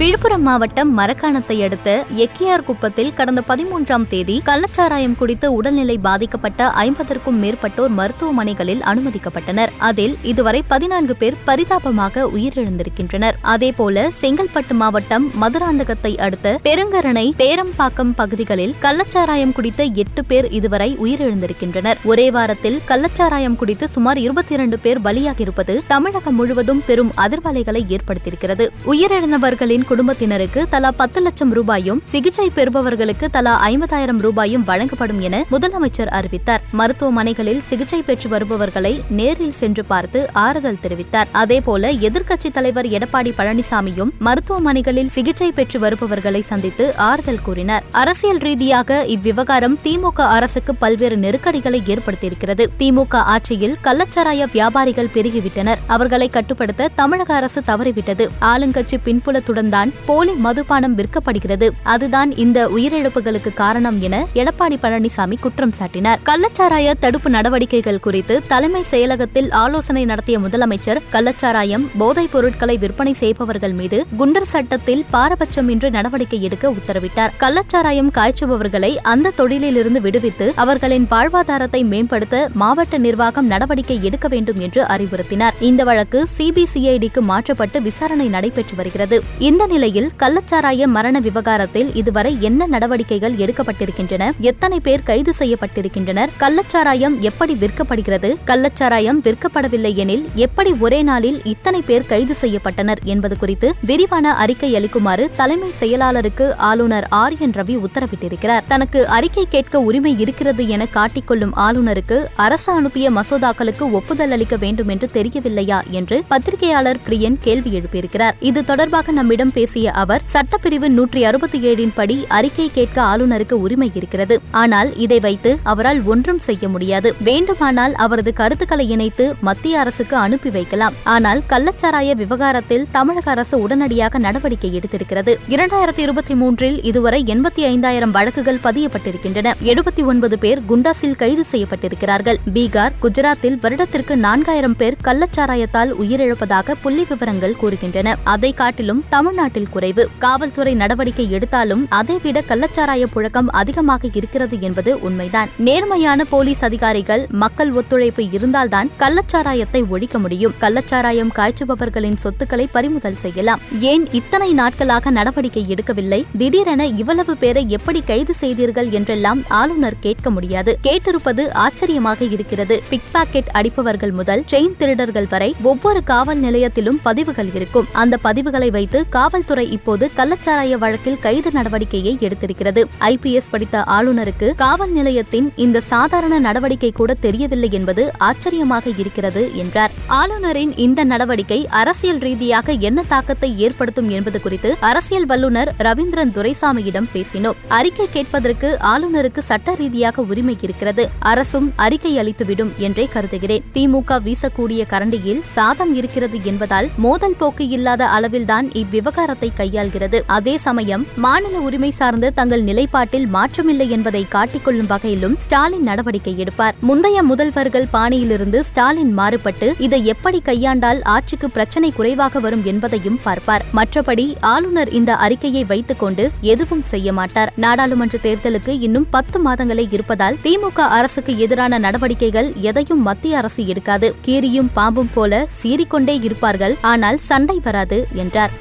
விழுப்புரம் மாவட்டம் மரக்காணத்தை அடுத்த எக்கியார் குப்பத்தில் கடந்த பதிமூன்றாம் தேதி கள்ளச்சாராயம் குடித்து உடல்நிலை பாதிக்கப்பட்ட ஐம்பதற்கும் மேற்பட்டோர் மருத்துவமனைகளில் அனுமதிக்கப்பட்டனர். அதில் இதுவரை பதினான்கு பேர் பரிதாபமாக உயிரிழந்திருக்கின்றனர். அதேபோல செங்கல்பட்டு மாவட்டம் மதுராந்தகத்தை அடுத்த பெருங்கரணை பேரம்பாக்கம் பகுதிகளில் கள்ளச்சாராயம் குடித்த எட்டு பேர் இதுவரை உயிரிழந்திருக்கின்றனர். ஒரே வாரத்தில் கள்ளச்சாராயம் குடித்து சுமார் இருபத்தி இரண்டு பேர் பலியாகியிருப்பது தமிழகம் முழுவதும் பெரும் அதிர்வலைகளை ஏற்படுத்தியிருக்கிறது. உயிரிழந்தவர்களின் குடும்பத்தினருக்கு தலா பத்து லட்சம் ரூபாயும் சிகிச்சை பெறுபவர்களுக்கு தலா ஐம்பதாயிரம் ரூபாயும் வழங்கப்படும் என முதலமைச்சர் அறிவித்தார். மருத்துவமனைகளில் சிகிச்சை பெற்று வருபவர்களை நேரில் சென்று பார்த்து ஆறுதல் தெரிவித்தார். அதேபோல எதிர்க்கட்சித் தலைவர் எடப்பாடி பழனிசாமியும் மருத்துவமனைகளில் சிகிச்சை பெற்று வருபவர்களை சந்தித்து ஆறுதல் கூறினார். அரசியல் ரீதியாக இவ்விவகாரம் திமுக அரசுக்கு பல்வேறு நெருக்கடிகளை ஏற்படுத்தியிருக்கிறது. திமுக ஆட்சியில் கள்ளச்சாராய வியாபாரிகள் பெருகிவிட்டனர். அவர்களை கட்டுப்படுத்த தமிழக அரசு தவறிவிட்டது. ஆளுங்கட்சி பின்புலத்துடன் தான் போலி மதுபானம் விற்கப்படுகிறது. அதுதான் இந்த உயிரிழப்புகளுக்கு காரணம் என எடப்பாடி பழனிசாமி குற்றம் சாட்டினார். கள்ளச்சாராய தடுப்பு நடவடிக்கைகள் குறித்து தலைமை செயலகத்தில் ஆலோசனை நடத்திய முதலமைச்சர் கள்ளச்சாராயம் போதைப் பொருட்களை விற்பனை செய்பவர்கள் மீது குண்டர் சட்டத்தில் பாரபட்சமின்றி நடவடிக்கை எடுக்க உத்தரவிட்டார். கள்ளச்சாராயம் காய்ச்சுபவர்களை அந்த தொழிலிலிருந்து விடுவித்து அவர்களின் வாழ்வாதாரத்தை மேம்படுத்த மாவட்ட நிர்வாகம் நடவடிக்கை எடுக்க வேண்டும் என்று அறிவுறுத்தினார். இந்த வழக்கு சிபிசிஐடிக்கு மாற்றப்பட்டு விசாரணை நடைபெற்று வருகிறது. இந்த நிலையில் கள்ளச்சாராய மரண விவகாரத்தில் இதுவரை என்ன நடவடிக்கைகள் எடுக்கப்பட்டிருக்கின்றன? எத்தனை பேர் கைது செய்யப்பட்டிருக்கின்றனர்? கள்ளச்சாராயம் எப்படி விற்கப்படுகிறது? கள்ளச்சாராயம் விற்கப்படவில்லை எனில் எப்படி ஒரே நாளில் இத்தனை பேர் கைது செய்யப்பட்டனர் என்பது குறித்து விரிவான அறிக்கை அளிக்குமாறு தலைமை செயலாளருக்கு ஆளுநர் ஆர் என் ரவி உத்தரவிட்டிருக்கிறார். தனக்கு அறிக்கை கேட்க உரிமை இருக்கிறது என காட்டிக்கொள்ளும் ஆளுநருக்கு அரசு அனுப்பிய மசோதாக்களுக்கு ஒப்புதல் அளிக்க வேண்டும் என்று தெரியவில்லையா? என்று பத்திரிகையாளர் பிரியன் கேள்வி எழுப்பியிருக்கிறார். இது தொடர்பாக நம்மிடம் பேசிய அவர் சட்டப்பிரிவு நூற்றி அறுபத்தி ஏழின் படி அறிக்கை கேட்க ஆளுநருக்கு உரிமை இருக்கிறது. ஆனால் இதை வைத்து அவரால் ஒன்றும் செய்ய முடியாது. வேண்டுமானால் அவரது கருத்துக்களை இணைத்து மத்திய அரசுக்கு அனுப்பி வைக்கலாம். ஆனால் கள்ளச்சாராய விவகாரத்தில் தமிழக அரசு உடனடியாக நடவடிக்கை எடுத்திருக்கிறது. இரண்டாயிரத்தி இருபத்தி மூன்றில் இதுவரை எண்பத்தி ஐந்தாயிரம் வழக்குகள் பதியப்பட்டிருக்கின்றன. எழுபத்தி ஒன்பது பேர் குண்டாஸில் கைது செய்யப்பட்டிருக்கிறார்கள். பீகார் குஜராத்தில் வருடத்திற்கு நான்காயிரம் பேர் கள்ளச்சாராயத்தால் உயிரிழப்பதாக புள்ளி விவரங்கள் கூறுகின்றன. அதை காட்டிலும் தமிழ்நாட்டில் குறைவு. காவல்துறை நடவடிக்கை எடுத்தாலும் அதைவிட கள்ளச்சாராய புழக்கம் அதிகமாக இருக்கிறது என்பது உண்மைதான். நேர்மையான போலீஸ் அதிகாரிகள் மக்கள் ஒத்துழைப்பு இருந்தால்தான் கள்ளச்சாராயத்தை ஒழிக்க முடியும். கள்ளச்சாராயம் காய்ச்சுபவர்களின் சொத்துக்களை பறிமுதல் செய்யலாம். ஏன் இத்தனை நாட்களாக நடவடிக்கை எடுக்கவில்லை? திடீரென இவ்வளவு பேரை எப்படி கைது செய்தீர்கள் என்றெல்லாம் ஆளுநர் கேட்க முடியாது. கேட்டிருப்பது ஆச்சரியமாக இருக்கிறது. பிக் பாக்கெட் அடிப்பவர்கள் முதல் செயின் திருடர்கள் வரை ஒவ்வொரு காவல் நிலையத்திலும் பதிவுகள் இருக்கும். அந்த பதிவுகளை வைத்து காவல் காவல்துறை இப்போது கள்ளச்சாராய வழக்கில் கைது நடவடிக்கையை எடுத்திருக்கிறது. ஐபிஎஸ் படித்த ஆளுநருக்கு காவல் நிலையத்தின் இந்த சாதாரண நடவடிக்கை கூட தெரியவில்லை என்பது ஆச்சரியமாக இருக்கிறது என்றார். ஆளுநரின் இந்த நடவடிக்கை அரசியல் ரீதியாக என்ன தாக்கத்தை ஏற்படுத்தும் என்பது குறித்து அரசியல் வல்லுநர் ரவீந்திரன் துரைசாமியிடம் பேசினோம். அறிக்கை கேட்பதற்கு ஆளுநருக்கு சட்ட ரீதியாக உரிமை இருக்கிறது. அரசும் அறிக்கை அளித்துவிடும் என்றே கருதுகிறேன். திமுக வீசக்கூடிய கரண்டியில் சாதம் இருக்கிறது என்பதால் மோதல் போக்கு இல்லாத அளவில்தான் அதிகாரத்தை கையாள்கிறது. அதே சமயம் மாநில உரிமை சார்ந்து தங்கள் நிலைப்பாட்டில் மாற்றமில்லை என்பதை காட்டிக்கொள்ளும் வகையிலும் ஸ்டாலின் நடவடிக்கை எடுப்பார். முந்தைய முதல்வர்கள் பாணியிலிருந்து ஸ்டாலின் மாறுபட்டு இதை எப்படி கையாண்டால் ஆட்சிக்கு பிரச்சனை குறைவாக வரும் என்பதையும் பார்ப்பார். மற்றபடி ஆளுநர் இந்த அறிக்கையை வைத்துக் கொண்டு எதுவும் செய்ய மாட்டார். நாடாளுமன்ற தேர்தலுக்கு இன்னும் பத்து மாதங்களே இருப்பதால் திமுக அரசுக்கு எதிரான நடவடிக்கைகள் எதையும் மத்திய அரசு எடுக்காது. கீரியும் பாம்பும் போல சீறிக்கொண்டே இருப்பார்கள். ஆனால் சண்டை வராது என்றார்.